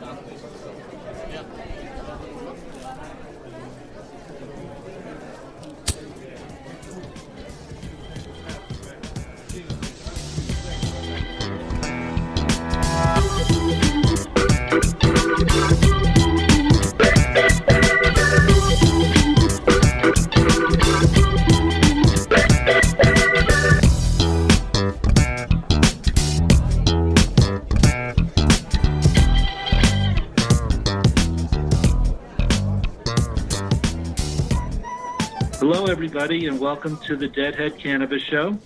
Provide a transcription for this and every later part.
Hello, everybody, and welcome to the Deadhead Cannabis Show.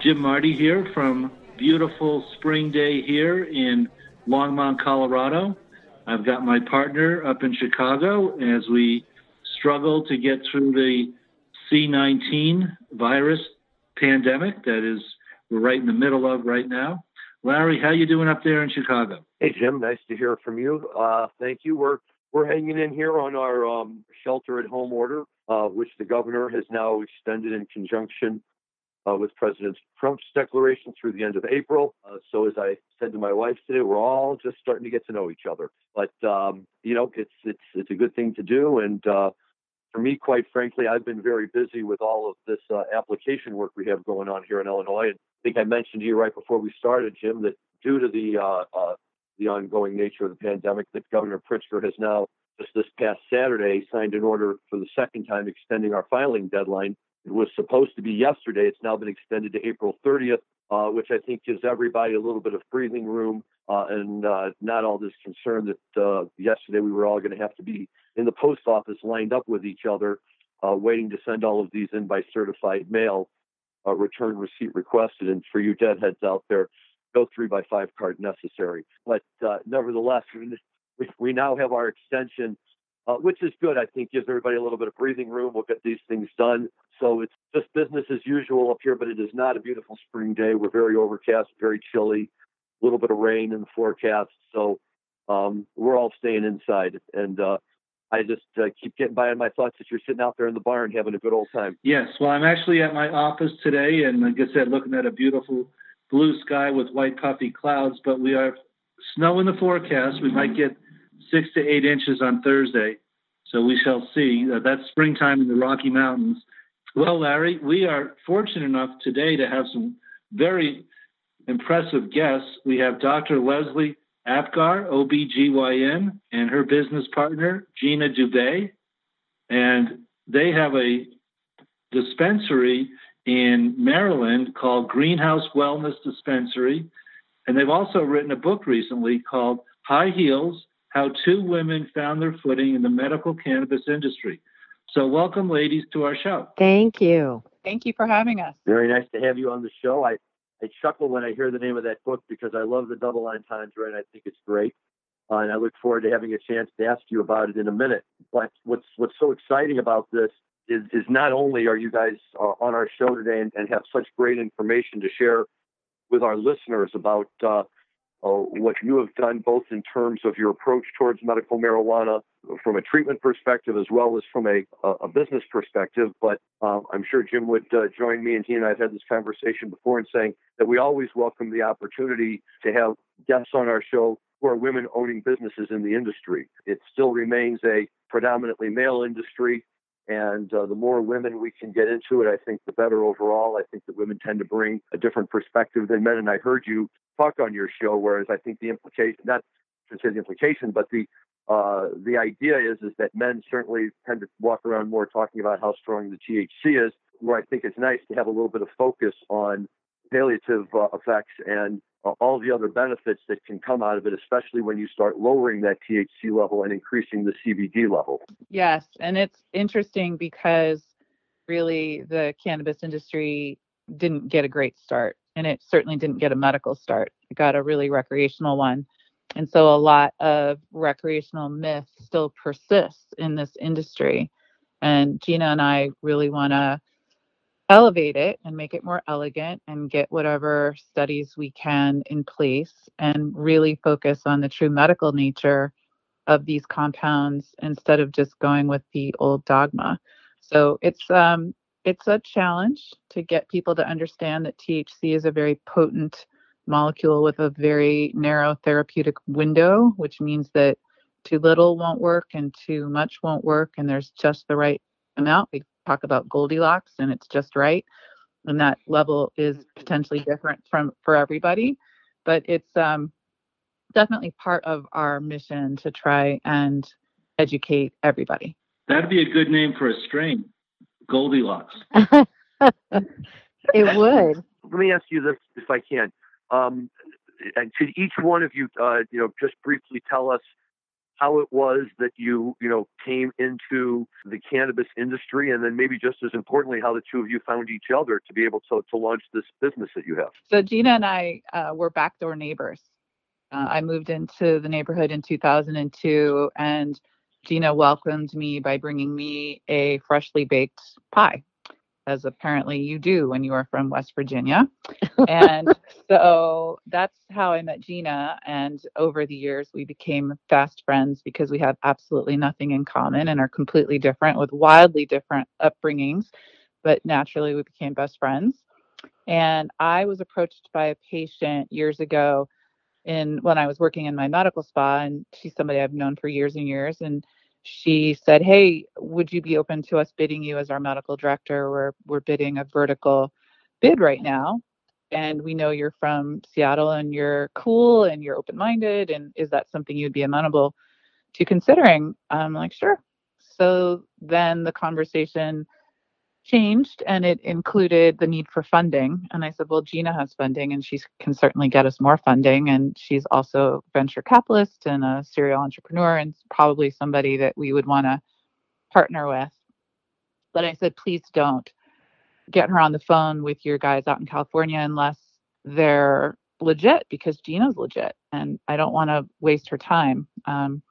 Jim Marty here from beautiful spring day here in Longmont, Colorado. I've got my partner up in Chicago as we struggle to get through the C19 virus pandemic that is we're right in the middle of right now. Larry, how you doing up there in Chicago? Hey Jim, nice to hear from you. Uh, thank you. We're we're hanging in here on our um, shelter at home order, uh, which the governor has now extended in conjunction uh, with President Trump's declaration through the end of April. Uh, so, as I said to my wife today, we're all just starting to get to know each other. But um, you know, it's it's it's a good thing to do. And uh, for me, quite frankly, I've been very busy with all of this uh, application work we have going on here in Illinois. And I think I mentioned to you right before we started, Jim, that due to the uh, the ongoing nature of the pandemic, that Governor Pritzker has now this past Saturday signed an order for the second time extending our filing deadline it was supposed to be yesterday. It's now been extended to April 30th, uh, which I think gives everybody a little bit of breathing room uh, and uh, not all this concern that uh, yesterday we were all going to have to be in the post office lined up with each other, uh, waiting to send all of these in by certified mail, uh, return receipt requested. And for you deadheads out there, no three by five card necessary. But nevertheless, we, we now have our extension uh, which is good. I think gives everybody a little bit of breathing room. We'll get these things done. So it's just business as usual up here, but it is not a beautiful spring day. We're very overcast, very chilly, a little bit of rain in the forecast. So um, we're all staying inside. And uh, I just uh, keep getting by in my thoughts that you're sitting out there in the barn having a good old time. Yes. Well, I'm actually at my office today, and like I said, looking at a beautiful blue sky with white puffy clouds, but we have snow in the forecast. We might get six to eight inches on Thursday. So we shall see. Uh, that's springtime in the Rocky Mountains. Well, Larry, we are fortunate enough today to have some very impressive guests. We have Dr. Leslie Apgar, OBGYN, and her business partner, Gina Dubé. And they have a dispensary in Maryland called Greenhouse Wellness Dispensary. And they've also written a book recently called High Heals How Two Women Found Their Footing in the Medical Cannabis Industry. So, welcome, ladies, to our show. Thank you. Thank you for having us. Very nice to have you on the show. I, I chuckle when I hear the name of that book because I love the double entendre and I think it's great. Uh, and I look forward to having a chance to ask you about it in a minute. But what's what's so exciting about this is, is not only are you guys uh, on our show today and, and, have such great information to share with our listeners about uh, uh, what you have done, both in terms of your approach towards medical marijuana from a treatment perspective as well as from a, a business perspective. But uh, I'm sure Jim would uh, join me, and he and I have had this conversation before in saying that we always welcome the opportunity to have guests on our show who are women owning businesses in the industry. It still remains a predominantly male industry. And uh, the more women we can get into it, I think the better overall. I think that women tend to bring a different perspective than men. And I heard you talk on your show, whereas I think the implication, not to say the implication, but the uh, the idea is is that men certainly tend to walk around more talking about how strong the THC is. Where I think it's nice to have a little bit of focus on palliative uh, effects and uh, all the other benefits that can come out of it, especially when you start lowering that THC level and increasing the CBD level. Yes, and it's interesting because really the cannabis industry didn't get a great start and it certainly didn't get a medical start. It got a really recreational one. And so a lot of recreational myths still persists in this industry. And Gina and I really want to elevate it and make it more elegant and get whatever studies we can in place and really focus on the true medical nature of these compounds instead of just going with the old dogma. So it's um it's a challenge to get people to understand that THC is a very potent molecule with a very narrow therapeutic window, which means that too little won't work and too much won't work, and there's just the right amount. We talk about Goldilocks, and it's just right, and that level is potentially different from for everybody, but it's um, definitely part of our mission to try and educate everybody. That'd be a good name for a strain, Goldilocks. it would. Let me ask you this, if I can. Um, and could each one of you, uh, you know, just briefly tell us how it was that you, you know, came into the cannabis industry, and then maybe just as importantly, how the two of you found each other to be able to, to launch this business that you have. So Gina and I uh, were backdoor neighbors. Uh, I moved into the neighborhood in 2002, and Gina welcomed me by bringing me a freshly baked pie as apparently you do when you are from West Virginia. and so that's how I met Gina. And over the years, we became fast friends because we have absolutely nothing in common and are completely different with wildly different upbringings. But naturally, we became best friends. And I was approached by a patient years ago in when I was working in my medical spa, and she's somebody I've known for years and years. And she said, "Hey, would you be open to us bidding you as our medical director? We're we're bidding a vertical bid right now, and we know you're from Seattle and you're cool and you're open-minded. And is that something you'd be amenable to considering?" I'm like, "Sure." So then the conversation changed and it included the need for funding. And I said, Well, Gina has funding and she can certainly get us more funding. And she's also venture capitalist and a serial entrepreneur and probably somebody that we would want to partner with. But I said, Please don't get her on the phone with your guys out in California unless they're legit because Gina's legit and I don't want to waste her time. Um,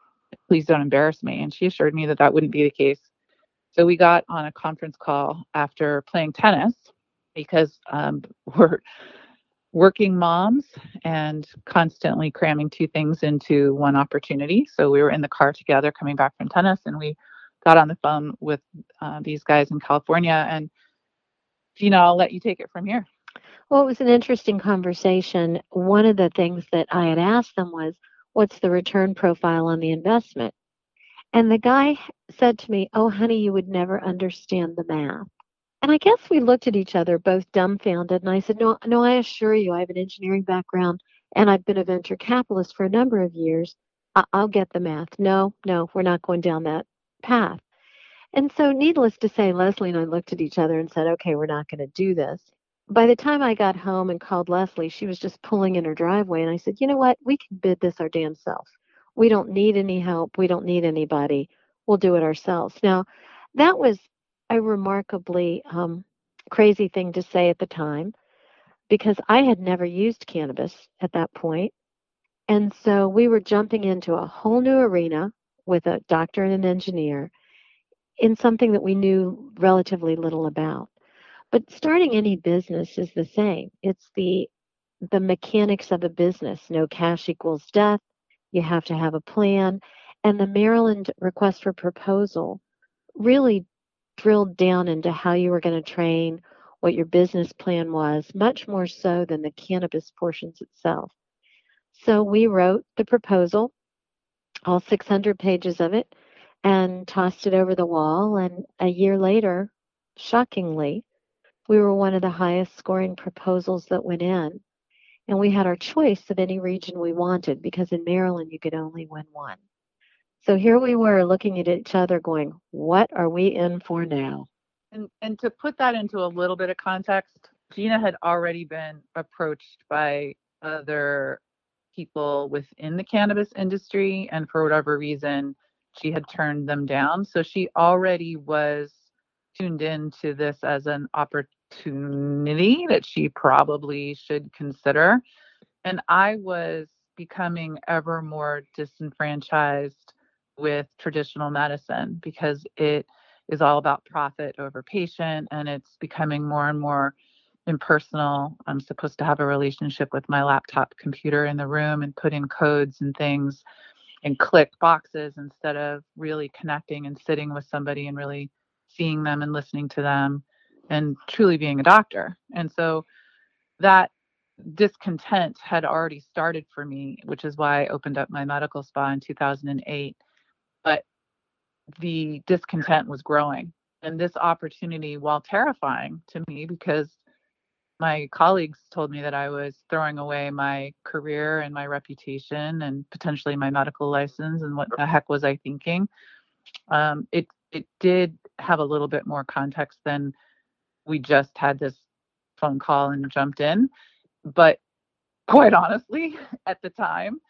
please don't embarrass me. And she assured me that that wouldn't be the case so we got on a conference call after playing tennis because um, we're working moms and constantly cramming two things into one opportunity. So we were in the car together coming back from tennis and we got on the phone with uh, these guys in California. And Gina, I'll let you take it from here. Well, it was an interesting conversation. One of the things that I had asked them was, what's the return profile on the investment? And the guy said to me, Oh, honey, you would never understand the math. And I guess we looked at each other, both dumbfounded. And I said, No, no, I assure you, I have an engineering background and I've been a venture capitalist for a number of years. I- I'll get the math. No, no, we're not going down that path. And so, needless to say, Leslie and I looked at each other and said, Okay, we're not going to do this. By the time I got home and called Leslie, she was just pulling in her driveway. And I said, You know what? We can bid this our damn self. We don't need any help. We don't need anybody. We'll do it ourselves. Now, that was a remarkably um, crazy thing to say at the time because I had never used cannabis at that point. And so we were jumping into a whole new arena with a doctor and an engineer in something that we knew relatively little about. But starting any business is the same. It's the the mechanics of a business. No cash equals death. You have to have a plan. And the Maryland request for proposal really drilled down into how you were going to train, what your business plan was, much more so than the cannabis portions itself. So we wrote the proposal, all 600 pages of it, and tossed it over the wall. And a year later, shockingly, we were one of the highest scoring proposals that went in and we had our choice of any region we wanted because in Maryland you could only win one. So here we were looking at each other going, what are we in for now? And and to put that into a little bit of context, Gina had already been approached by other people within the cannabis industry and for whatever reason she had turned them down. So she already was tuned into this as an opportunity opportunity that she probably should consider. And I was becoming ever more disenfranchised with traditional medicine because it is all about profit over patient and it's becoming more and more impersonal. I'm supposed to have a relationship with my laptop computer in the room and put in codes and things and click boxes instead of really connecting and sitting with somebody and really seeing them and listening to them and truly being a doctor. And so that discontent had already started for me, which is why I opened up my medical spa in 2008. But the discontent was growing. And this opportunity, while terrifying to me, because my colleagues told me that I was throwing away my career and my reputation and potentially my medical license, and what the heck was I thinking? Um, it it did have a little bit more context than we just had this phone call and jumped in. But quite honestly, at the time,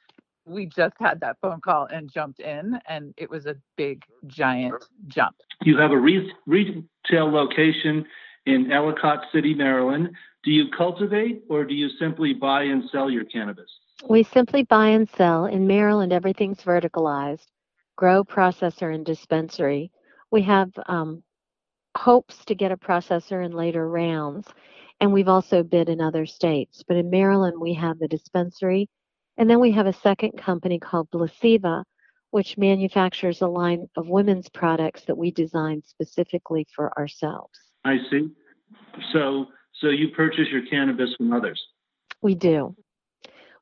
we just had that phone call and jumped in, and it was a big, giant jump. You have a re- retail location in Ellicott City, Maryland. Do you cultivate or do you simply buy and sell your cannabis? We simply buy and sell. In Maryland, everything's verticalized grow, processor, and dispensary. We have um, hopes to get a processor in later rounds, and we've also bid in other states. But in Maryland, we have the dispensary and then we have a second company called Blasiva, which manufactures a line of women's products that we designed specifically for ourselves. I see. So, so you purchase your cannabis from others? We do.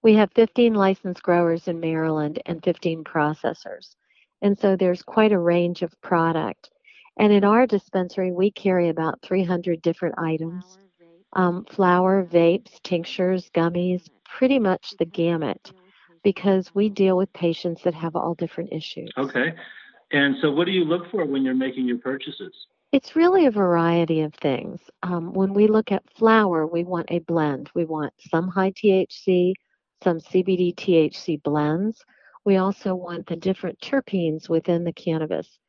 We have 15 licensed growers in Maryland and 15 processors. And so there's quite a range of product. And in our dispensary, we carry about 300 different items um, flower, vapes, tinctures, gummies, pretty much the gamut because we deal with patients that have all different issues. Okay. And so, what do you look for when you're making your purchases? It's really a variety of things. Um, when we look at flower, we want a blend. We want some high THC, some CBD THC blends. We also want the different terpenes within the cannabis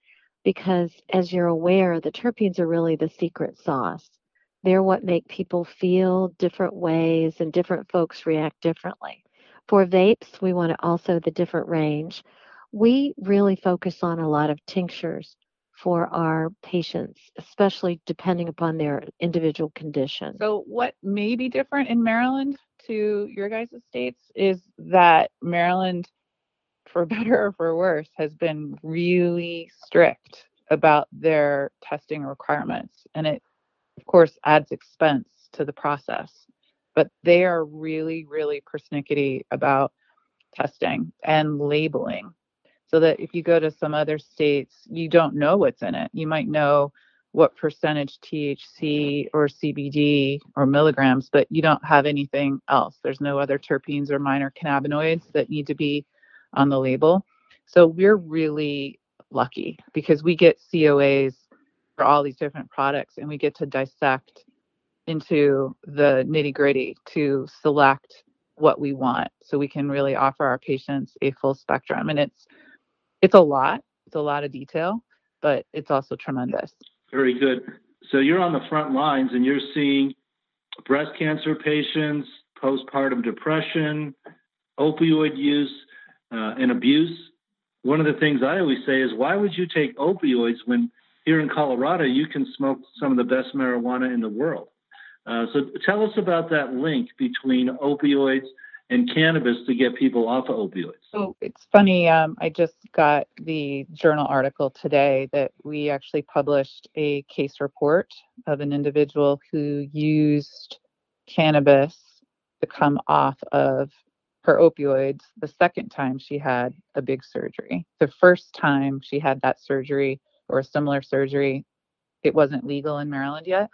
because, as you're aware, the terpenes are really the secret sauce. They're what make people feel different ways and different folks react differently. For vapes, we want to also the different range. We really focus on a lot of tinctures for our patients, especially depending upon their individual condition. So, what may be different in Maryland to your guys' states is that Maryland, for better or for worse, has been really strict about their testing requirements. And it of course, adds expense to the process. But they are really, really persnickety about testing and labeling so that if you go to some other states, you don't know what's in it. You might know what percentage THC or CBD or milligrams, but you don't have anything else. There's no other terpenes or minor cannabinoids that need to be on the label. So we're really lucky because we get COAs for all these different products and we get to dissect into the nitty gritty to select what we want so we can really offer our patients a full spectrum. And it's it's a lot it's a lot of detail but it's also tremendous. Very good. So you're on the front lines and you're seeing breast cancer patients postpartum depression opioid use uh, and abuse one of the things i always say is why would you take opioids when here in Colorado, you can smoke some of the best marijuana in the world. Uh, so tell us about that link between opioids and cannabis to get people off of opioids. So it's funny. Um, I just got the journal article today that we actually published a case report of an individual who used cannabis to come off of her opioids the second time she had a big surgery. The first time she had that surgery, or a similar surgery, it wasn't legal in Maryland yet.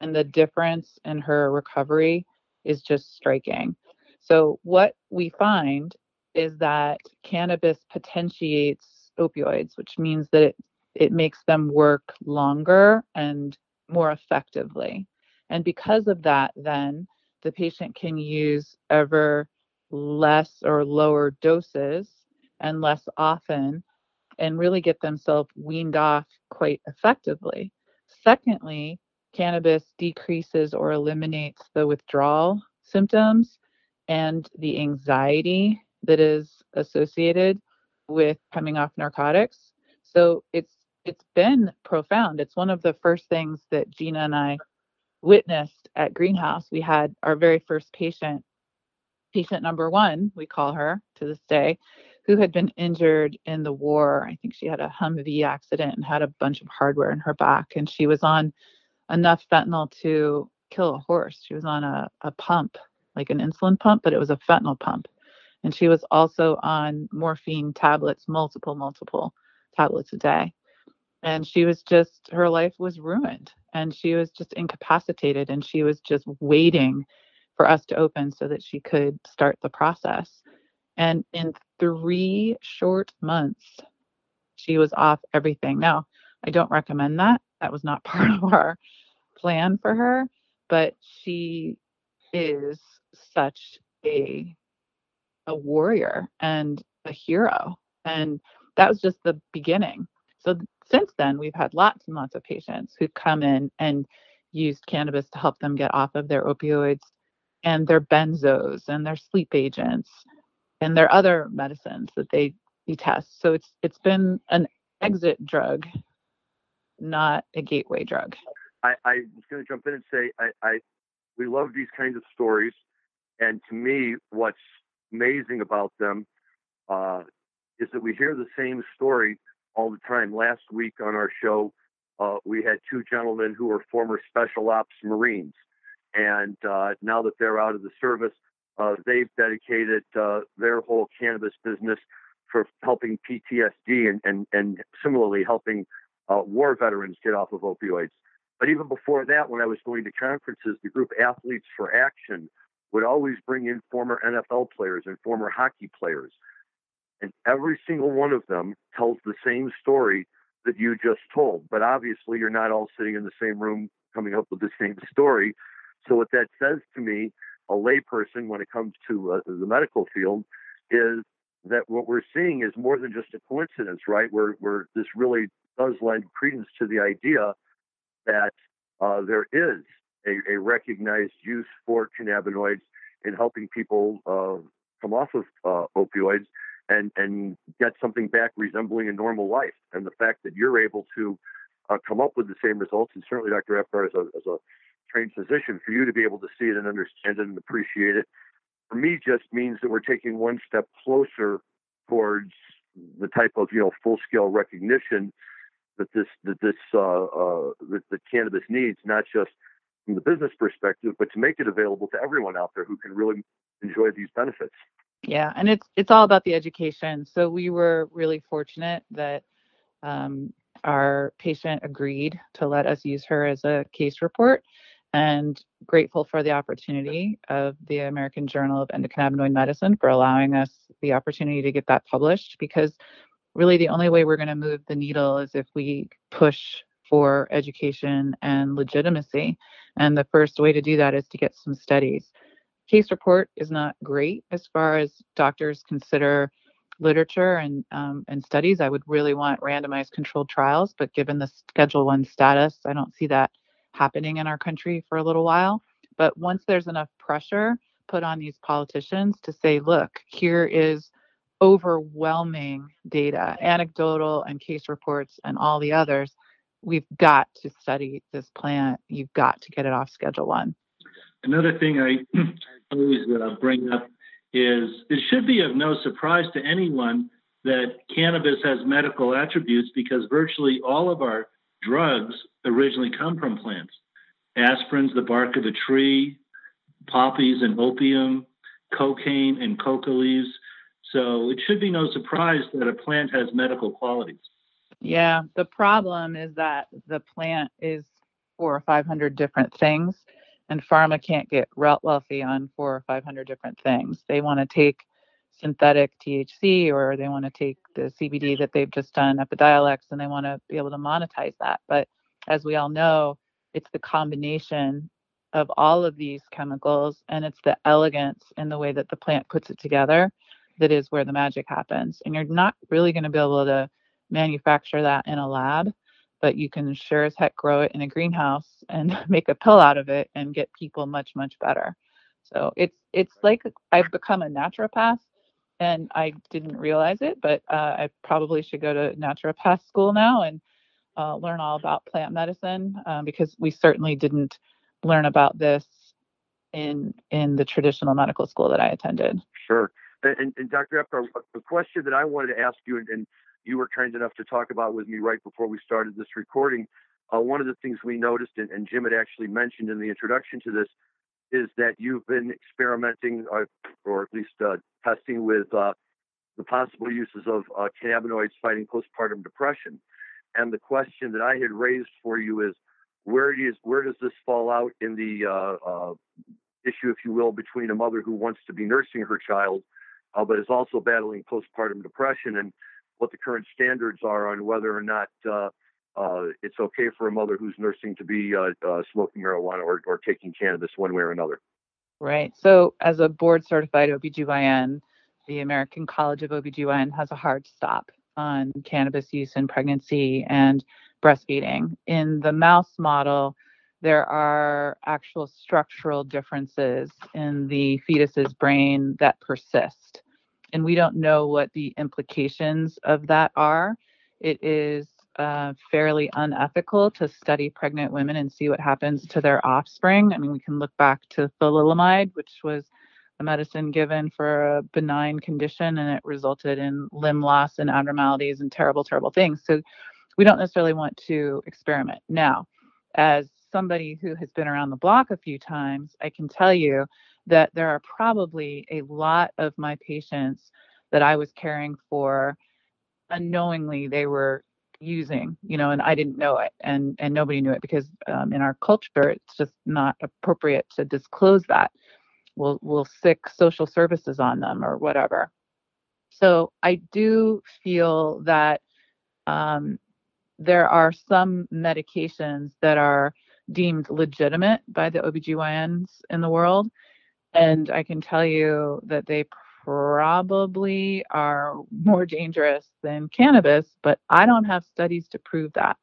And the difference in her recovery is just striking. So, what we find is that cannabis potentiates opioids, which means that it, it makes them work longer and more effectively. And because of that, then the patient can use ever less or lower doses and less often and really get themselves weaned off quite effectively. Secondly, cannabis decreases or eliminates the withdrawal symptoms and the anxiety that is associated with coming off narcotics. So it's it's been profound. It's one of the first things that Gina and I witnessed at Greenhouse. We had our very first patient, patient number one, we call her to this day, who had been injured in the war. I think she had a Humvee accident and had a bunch of hardware in her back, and she was on enough fentanyl to kill a horse. She was on a, a pump, like an insulin pump, but it was a fentanyl pump. And she was also on morphine tablets, multiple, multiple tablets a day. And she was just, her life was ruined and she was just incapacitated and she was just waiting for us to open so that she could start the process. And in three short months, she was off everything. Now, I don't recommend that. That was not part of our plan for her, but she is such a a warrior and a hero. And that was just the beginning. So since then, we've had lots and lots of patients who've come in and used cannabis to help them get off of their opioids and their benzos and their sleep agents and their other medicines that they test. So it's it's been an exit drug, not a gateway drug. I, I was going to jump in and say I, I we love these kinds of stories, and to me, what's amazing about them uh, is that we hear the same story all the time. Last week on our show, uh, we had two gentlemen who were former special ops Marines, and uh, now that they're out of the service, uh, they've dedicated uh, their whole cannabis business for helping PTSD and and, and similarly helping uh, war veterans get off of opioids. But even before that, when I was going to conferences, the group Athletes for Action would always bring in former NFL players and former hockey players. And every single one of them tells the same story that you just told. But obviously, you're not all sitting in the same room coming up with the same story. So, what that says to me, a layperson, when it comes to uh, the medical field, is that what we're seeing is more than just a coincidence, right? Where, where this really does lend credence to the idea that uh, there is a, a, recognized use for cannabinoids in helping people uh, come off of uh, opioids and, and get something back resembling a normal life. And the fact that you're able to uh, come up with the same results, and certainly Dr. Apgar as a, as a trained physician, for you to be able to see it and understand it and appreciate it, for me just means that we're taking one step closer towards the type of you know full scale recognition that this that this uh, uh, that, that cannabis needs, not just from the business perspective, but to make it available to everyone out there who can really enjoy these benefits. Yeah, and it's it's all about the education. So we were really fortunate that um, our patient agreed to let us use her as a case report, and grateful for the opportunity of the American Journal of Endocannabinoid Medicine for allowing us the opportunity to get that published because really the only way we're going to move the needle is if we push for education and legitimacy. And the first way to do that is to get some studies. Case report is not great as far as doctors consider literature and um, and studies. I would really want randomized controlled trials, but given the Schedule One status, I don't see that happening in our country for a little while. But once there's enough pressure put on these politicians to say, look, here is overwhelming data, anecdotal and case reports, and all the others. We've got to study this plant. You've got to get it off Schedule One. Another thing I always uh, bring up is it should be of no surprise to anyone that cannabis has medical attributes because virtually all of our drugs originally come from plants. Aspirin's the bark of a tree, poppies and opium, cocaine and coca leaves. So it should be no surprise that a plant has medical qualities. Yeah, the problem is that the plant is four or 500 different things, and pharma can't get wealthy on four or 500 different things. They want to take synthetic THC or they want to take the CBD that they've just done, Epidiolex, and they want to be able to monetize that. But as we all know, it's the combination of all of these chemicals and it's the elegance in the way that the plant puts it together that is where the magic happens. And you're not really going to be able to manufacture that in a lab, but you can sure as heck grow it in a greenhouse and make a pill out of it and get people much, much better. So it's it's like I've become a naturopath and I didn't realize it, but uh, I probably should go to naturopath school now and uh, learn all about plant medicine um, because we certainly didn't learn about this in in the traditional medical school that I attended. Sure. And, and Dr. Apgar, a question that I wanted to ask you, and, and, you were kind enough to talk about with me right before we started this recording. Uh, one of the things we noticed, and, and, Jim had actually mentioned in the introduction to this, is that you've been experimenting or, or at least uh, testing with uh, the possible uses of uh, cannabinoids fighting postpartum depression. And the question that I had raised for you is, where do you, where does this fall out in the uh, uh, issue, if you will, between a mother who wants to be nursing her child, uh, but is also battling postpartum depression, and what the current standards are on whether or not uh, uh, it's okay for a mother who's nursing to be uh, uh, smoking marijuana or, or taking cannabis one way or another. Right. So, as a board certified OBGYN, the American College of OBGYN has a hard stop on cannabis use in pregnancy and breastfeeding. In the mouse model, there are actual structural differences in the fetus's brain that persist. And we don't know what the implications of that are. It is uh, fairly unethical to study pregnant women and see what happens to their offspring. I mean, we can look back to thalidomide, which was a medicine given for a benign condition, and it resulted in limb loss and abnormalities and terrible, terrible things. So we don't necessarily want to experiment. Now, as somebody who has been around the block a few times, I can tell you that there are probably a lot of my patients that I was caring for unknowingly they were using you know and i didn't know it and and nobody knew it because um, in our culture it's just not appropriate to disclose that. We'll we'll sic social services on them or whatever. So i do feel that um, there are some medications that are deemed legitimate by the OBGYNs in the world. And I can tell you that they probably are more dangerous than cannabis, but I don't have studies to prove that.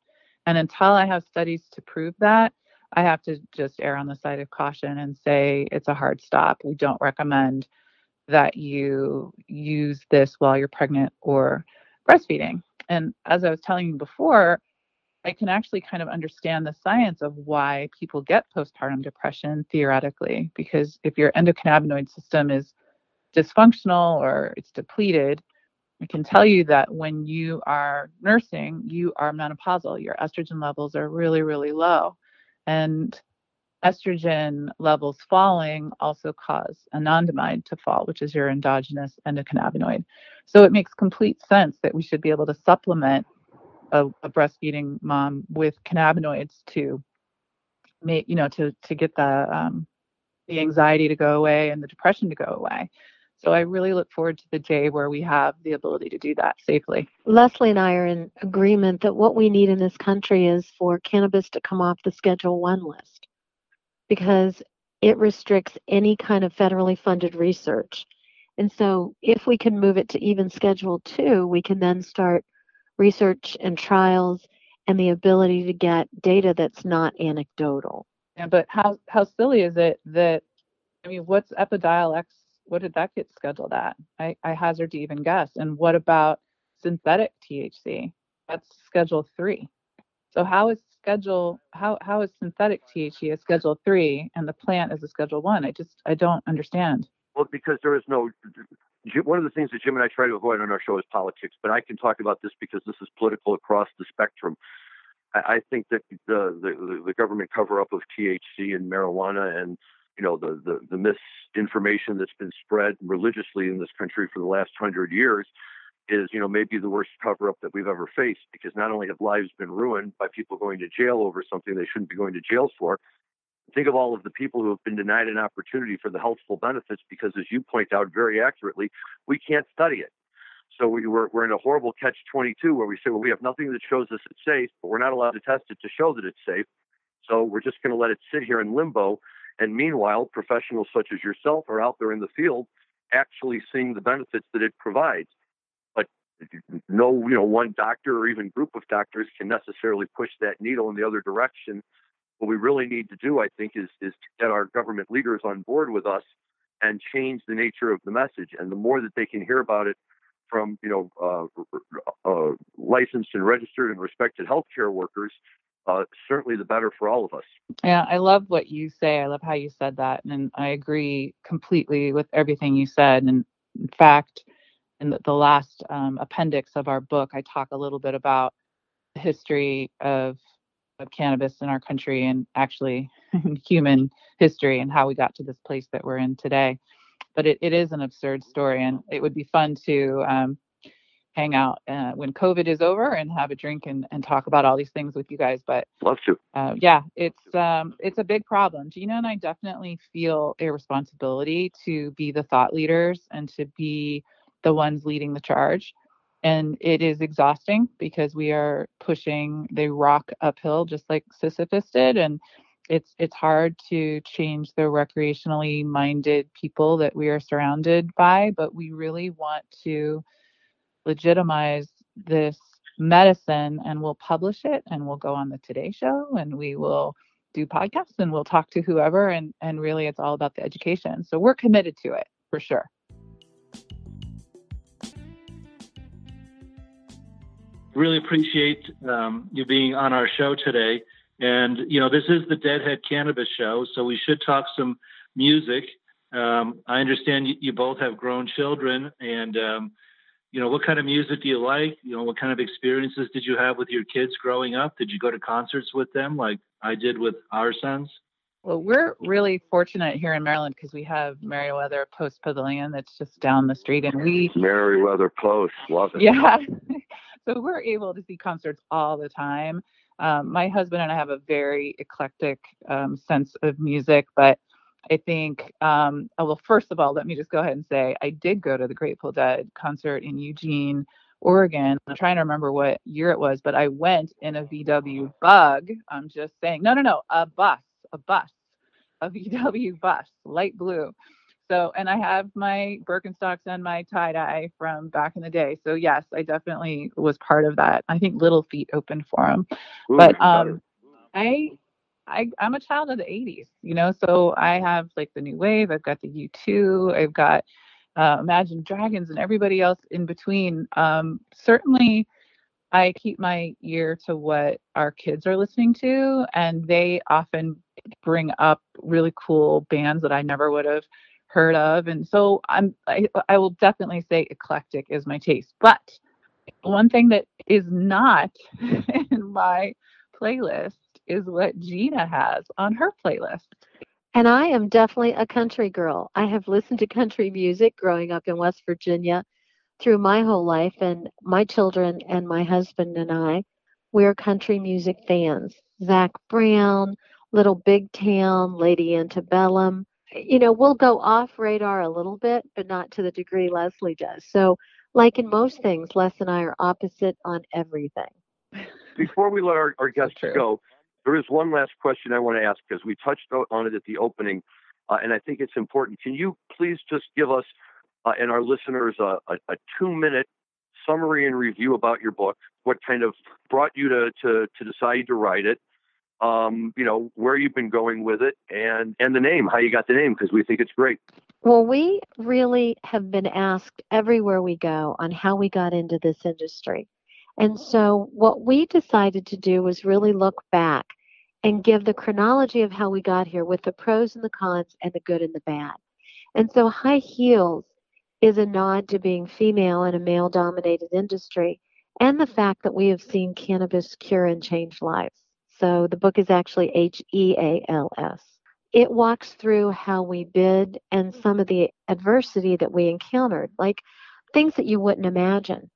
And until I have studies to prove that, I have to just err on the side of caution and say it's a hard stop. We don't recommend that you use this while you're pregnant or breastfeeding. And as I was telling you before, I can actually kind of understand the science of why people get postpartum depression theoretically, because if your endocannabinoid system is dysfunctional or it's depleted, I can tell you that when you are nursing, you are menopausal. Your estrogen levels are really, really low. And estrogen levels falling also cause anandamide to fall, which is your endogenous endocannabinoid. So it makes complete sense that we should be able to supplement a, a breastfeeding mom with cannabinoids to make you know to to get the um, the anxiety to go away and the depression to go away. So I really look forward to the day where we have the ability to do that safely. Leslie and I are in agreement that what we need in this country is for cannabis to come off the Schedule 1 list because it restricts any kind of federally funded research. And so if we can move it to even Schedule 2, we can then start research and trials and the ability to get data that's not anecdotal. Yeah, but how how silly is it that I mean, what's Epidiolex? What did that get scheduled at? I, I hazard to even guess. And what about synthetic THC? That's Schedule Three. So how is schedule how how is synthetic THC a Schedule Three and the plant is a Schedule One? I just I don't understand. Well, because there is no one of the things that Jim and I try to avoid on our show is politics, but I can talk about this because this is political across the spectrum. I, I think that the, the, the government cover up of THC and marijuana and you know the, the the misinformation that's been spread religiously in this country for the last hundred years is you know maybe the worst cover up that we've ever faced because not only have lives been ruined by people going to jail over something they shouldn't be going to jail for Think of all of the people who have been denied an opportunity for the healthful benefits because, as you point out very accurately, we can't study it. So we, are we're in a horrible catch 22 where we say, well, we have nothing that shows us it's safe, but we're not allowed to test it to show that it's safe. So we're just going to let it sit here in limbo. And meanwhile, professionals such as yourself are out there in the field actually seeing the benefits that it provides. But no, you know, one doctor or even group of doctors can necessarily push that needle in the other direction what we really need to do, I think, is is to get our government leaders on board with us and change the nature of the message. And the more that they can hear about it from, you know, uh, uh, licensed and registered and respected healthcare workers, uh, certainly the better for all of us. Yeah, I love what you say. I love how you said that, and I agree completely with everything you said. And in fact, in the, last um, appendix of our book, I talk a little bit about the history of of cannabis in our country and actually human history and how we got to this place that we're in today. But it, it is an absurd story, and it would be fun to um, hang out uh, when COVID is over and have a drink and, and talk about all these things with you guys. But Love to. uh, yeah, it's um, it's a big problem. Gina and I definitely feel a responsibility to be the thought leaders and to be the ones leading the charge. And it is exhausting because we are pushing the rock uphill just like Sisyphus did. And it's it's hard to change the recreationally minded people that we are surrounded by, but we really want to legitimize this medicine and we'll publish it and we'll go on the Today Show and we will do podcasts and we'll talk to whoever and and really it's all about the education. So we're committed to it for sure. Really appreciate um, you being on our show today. And you know, this is the Deadhead Cannabis Show, so we should talk some music. Um, I understand you, you both have grown children, and um, you know, what kind of music do you like? You know, what kind of experiences did you have with your kids growing up? Did you go to concerts with them like I did with our sons? Well, we're really fortunate here in Maryland because we have Merriweather Post Pavilion that's just down the street, and we Merriweather Post. Love it. yeah, so we're able to see concerts all the time. Um, my husband and I have a very eclectic um, sense of music, but I think, um, oh, well, first of all, let me just go ahead and say I did go to the Grateful Dead concert in Eugene, Oregon. I'm trying to remember what year it was, but I went in a VW bug. I'm just saying, no, no, no, a bus, a bus, a VW bus, light blue. So, and I have my Birkenstocks and my tie dye from back in the day. So, yes, I definitely was part of that. I think Little Feat opened for him. Ooh, but um, I, I, I'm a child of the '80s, you know. So I have like the new wave. I've got the U2. I've got uh, Imagine Dragons and everybody else in between. Um, certainly, I keep my ear to what our kids are listening to, and they often bring up really cool bands that I never would have heard of. And so I'm I, I will definitely say eclectic is my taste. But one thing that is not in my playlist is what Gina has on her playlist. And I am definitely a country girl. I have listened to country music growing up in West Virginia through my whole life, and my children and my husband and I, we're country music fans. Zac Brown, Little Big Town, Lady Antebellum. You know, we'll go off radar a little bit, but not to the degree Leslie does. So, like in most things, Les and I are opposite on everything. Before we let our, our guests go, there is one last question I want to ask because we touched on it at the opening, uh, and I think it's important. Can you please just give us uh, and our listeners a, a, a two-minute summary and review about your book? What kind of brought you to to, to decide to write it? Um, you know where you've been going with it, and and the name, how you got the name, because we think it's great. Well, we really have been asked everywhere we go on how we got into this industry. And so, what we decided to do was really look back and give the chronology of how we got here with the pros and the cons and the good and the bad. And so, High Heals is a nod to being female in a male dominated industry and the fact that we have seen cannabis cure and change lives. So, the book is actually H E A L S. It walks through how we bid and some of the adversity that we encountered, like things that you wouldn't imagine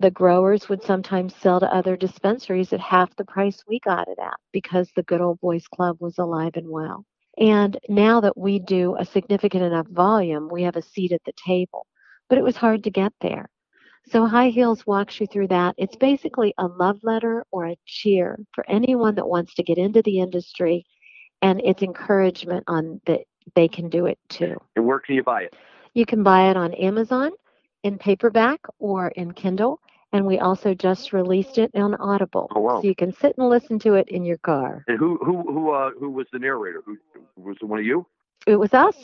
the growers would sometimes sell to other dispensaries at half the price we got it at because the good old boys club was alive and well. And now that we do a significant enough volume, we have a seat at the table. But it was hard to get there. So High Heals walks you through that. It's basically a love letter or a cheer for anyone that wants to get into the industry and it's encouragement on that they can do it too. And where can you buy it? You can buy it on Amazon in paperback or in Kindle. And we also just released it on Audible. Oh, wow. So you can sit and listen to it in your car. And who who who uh, who was the narrator? Who was it? One of you? It was us.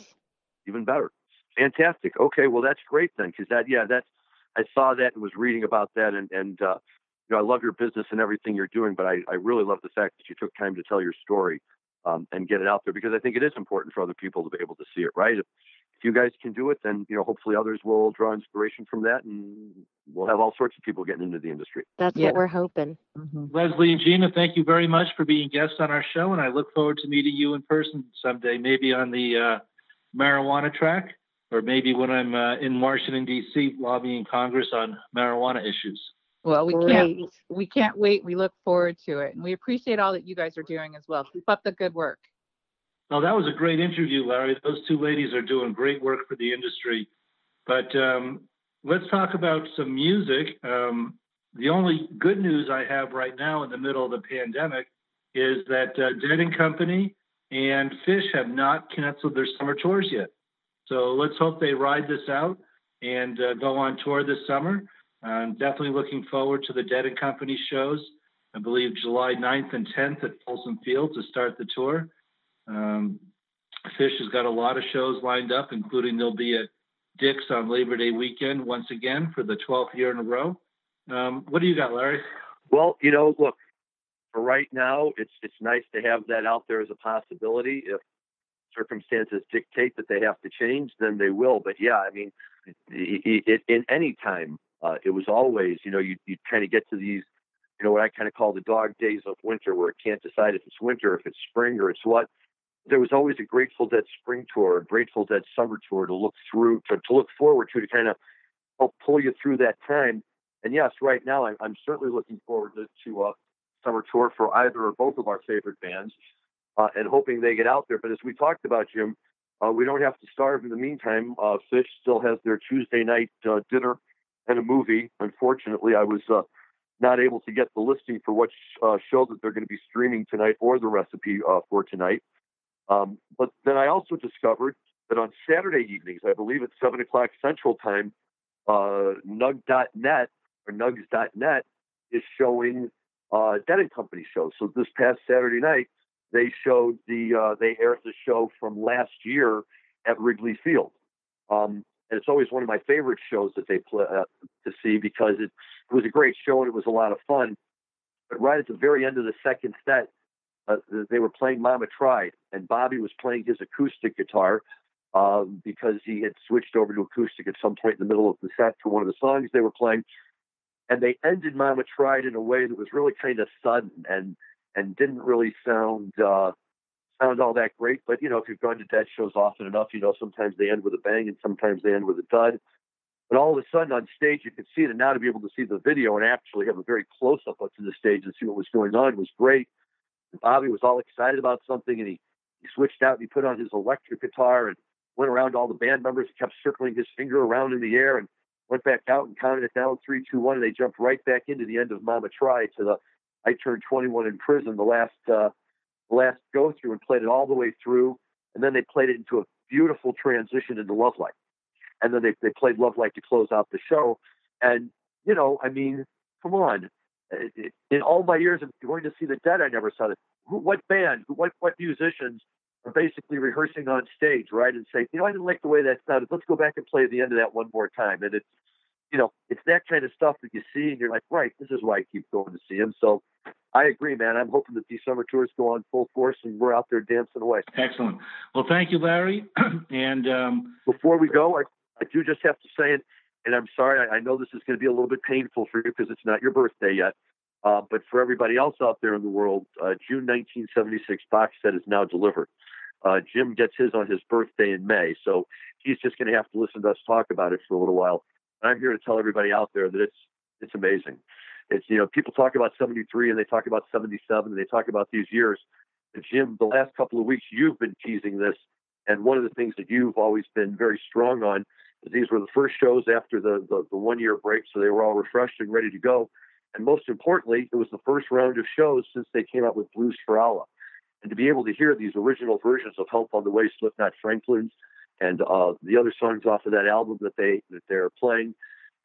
even better. Fantastic. Okay, well that's great then, because that yeah, that's I saw that and was reading about that, and and uh, you know I love your business and everything you're doing, but I I really love the fact that you took time to tell your story um, and get it out there because I think it is important for other people to be able to see it. Right? If, if you guys can do it, then you know hopefully others will draw inspiration from that, and we'll have all sorts of people getting into the industry. That's Yeah. what we're hoping. Mhm. Leslie and Gina, thank you very much for being guests on our show, and I look forward to meeting you in person someday, maybe on the uh, marijuana track, or maybe when I'm uh, in Washington D.C. lobbying Congress on marijuana issues. Well, we can't we can't wait. We look forward to it, and we appreciate all that you guys are doing as well. Keep up the good work. Oh, that was a great interview, Larry. Those two ladies are doing great work for the industry. But um, let's talk about some music. Um, the only good news I have right now in the middle of the pandemic is that uh, Dead and Company and Phish have not canceled their summer tours yet. So let's hope they ride this out and uh, go on tour this summer. I'm definitely looking forward to the Dead and Company shows. I believe July 9th and 10th at Folsom Field to start the tour. Um, Phish has got a lot of shows lined up, including they'll be at Dick's on Labor Day weekend once again for the 12th year in a row. Um, what do you got, Larry? Well, you know, look, for right now, it's it's nice to have that out there as a possibility. If circumstances dictate that they have to change, then they will. But yeah, I mean, it, it, in any time, uh, it was always, you know, you you kind of get to these, you know, what I kind of call the dog days of winter, where it can't decide if it's winter, if it's spring, or it's what. There was always a Grateful Dead spring tour, a Grateful Dead summer tour to look through, to, to look forward to, to kind of help pull you through that time. And yes, right now I'm, I'm certainly looking forward to, to a summer tour for either or both of our favorite bands, uh, and hoping they get out there. But as we talked about, Jim, uh, we don't have to starve in the meantime. Uh, Phish still has their Tuesday night uh, dinner and a movie. Unfortunately, I was uh, not able to get the listing for which uh, show that they're going to be streaming tonight or the recipe for tonight. Um, but then I also discovered that on Saturday evenings, I believe at 7 o'clock Central Time, uh, Nug.net or Nugs.net is showing uh, Dead and Company shows. So this past Saturday night, they showed the uh, they aired the show from last year at Wrigley Field, um, and it's always one of my favorite shows that they play uh, to see because it, it was a great show and it was a lot of fun. But right at the very end of the second set, uh, they were playing Mama Tried, and Bobby was playing his acoustic guitar um, because he had switched over to acoustic at some point in the middle of the set for one of the songs they were playing. And they ended Mama Tried in a way that was really kind of sudden and and didn't really sound uh, sound all that great. But you know, if you've gone to Dead shows often enough, you know sometimes they end with a bang and sometimes they end with a dud. But all of a sudden on stage, you could see it. And now to be able to see the video and actually have a very close up up to the stage and see what was going on was great. And Bobby was all excited about something, and he he switched out and he put on his electric guitar and went around all the band members, and kept circling his finger around in the air, and went back out and counted it down three, two, one, and they jumped right back into the end of Mama Tried to the I turned 21 in prison, the last uh, last go through, and played it all the way through, and then they played it into a beautiful transition into Love Light, and then they they played Love Light to close out the show, and you know, I mean, come on. In all my years of going to see the Dead, I never saw it. Who, what band, what what musicians are basically rehearsing on stage, right? And say, you know, I didn't like the way that sounded. Let's go back and play the end of that one more time. And it's, you know, it's that kind of stuff that you see, and you're like, right, this is why I keep going to see him. So I agree, man. I'm hoping that these summer tours go on full force and we're out there dancing away. Excellent. Well, thank you, Larry. and um, before we go, I, I do just have to say it, and I'm sorry, I, I know this is going to be a little bit painful for you because it's not your birthday yet. Uh, but for everybody else out there in the world, uh, June 1976 box set is now delivered. Uh, Jim gets his on his birthday in May, so he's just going to have to listen to us talk about it for a little while. And I'm here to tell everybody out there that it's it's amazing. It's you know people talk about 73 and they talk about 77 and they talk about these years. Jim, the last couple of weeks you've been teasing this, and one of the things that you've always been very strong on is these were the first shows after the the, the one year break, so they were all refreshed and ready to go. And most importantly, it was the first round of shows since they came out with Blues for Allah. And to be able to hear these original versions of Help on the Way, Slipknot Franklin's, and uh, the other songs off of that album that they that they're playing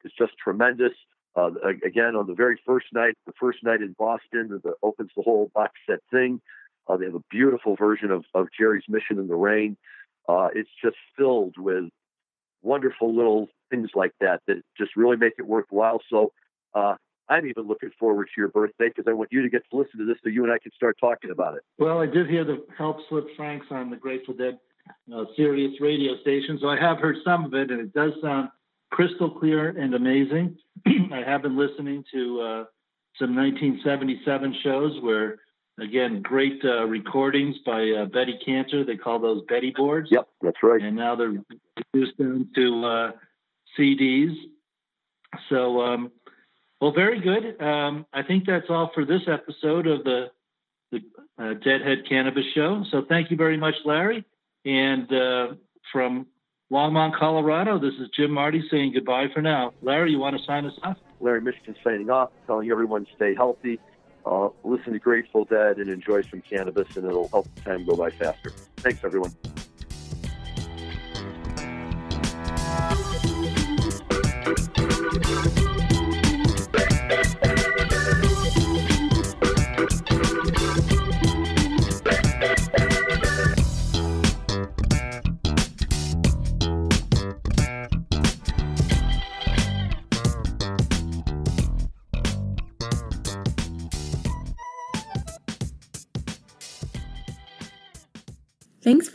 is just tremendous. Uh, again, on the very first night, the first night in Boston, that opens the whole box set thing. Uh, they have a beautiful version of, of Jerry's Mission in the Rain. Uh, it's just filled with wonderful little things like that that just really make it worthwhile. So uh, I'm even looking forward to your birthday because I want you to get to listen to this so you and I can start talking about it. Well, I did hear the Help Slip Franks on the Grateful Dead uh, Sirius radio station. So I have heard some of it, and it does sound crystal clear and amazing. I have been listening to uh, some 1977 shows where, again, great uh, recordings by uh, Betty Cantor. They call those Betty boards. Yep, that's right. And now they're reduced down to uh, CDs. So, um, well, very good. Um, I think that's all for this episode of the the uh, Deadhead Cannabis Show. So, thank you very much, Larry. And uh, from Longmont, Colorado, this is Jim Marty saying goodbye for now. Larry, you want to sign us off? Larry Mishkin signing off, telling everyone to stay healthy, uh, listen to Grateful Dead, and enjoy some cannabis, and it'll help the time go by faster. Thanks, everyone.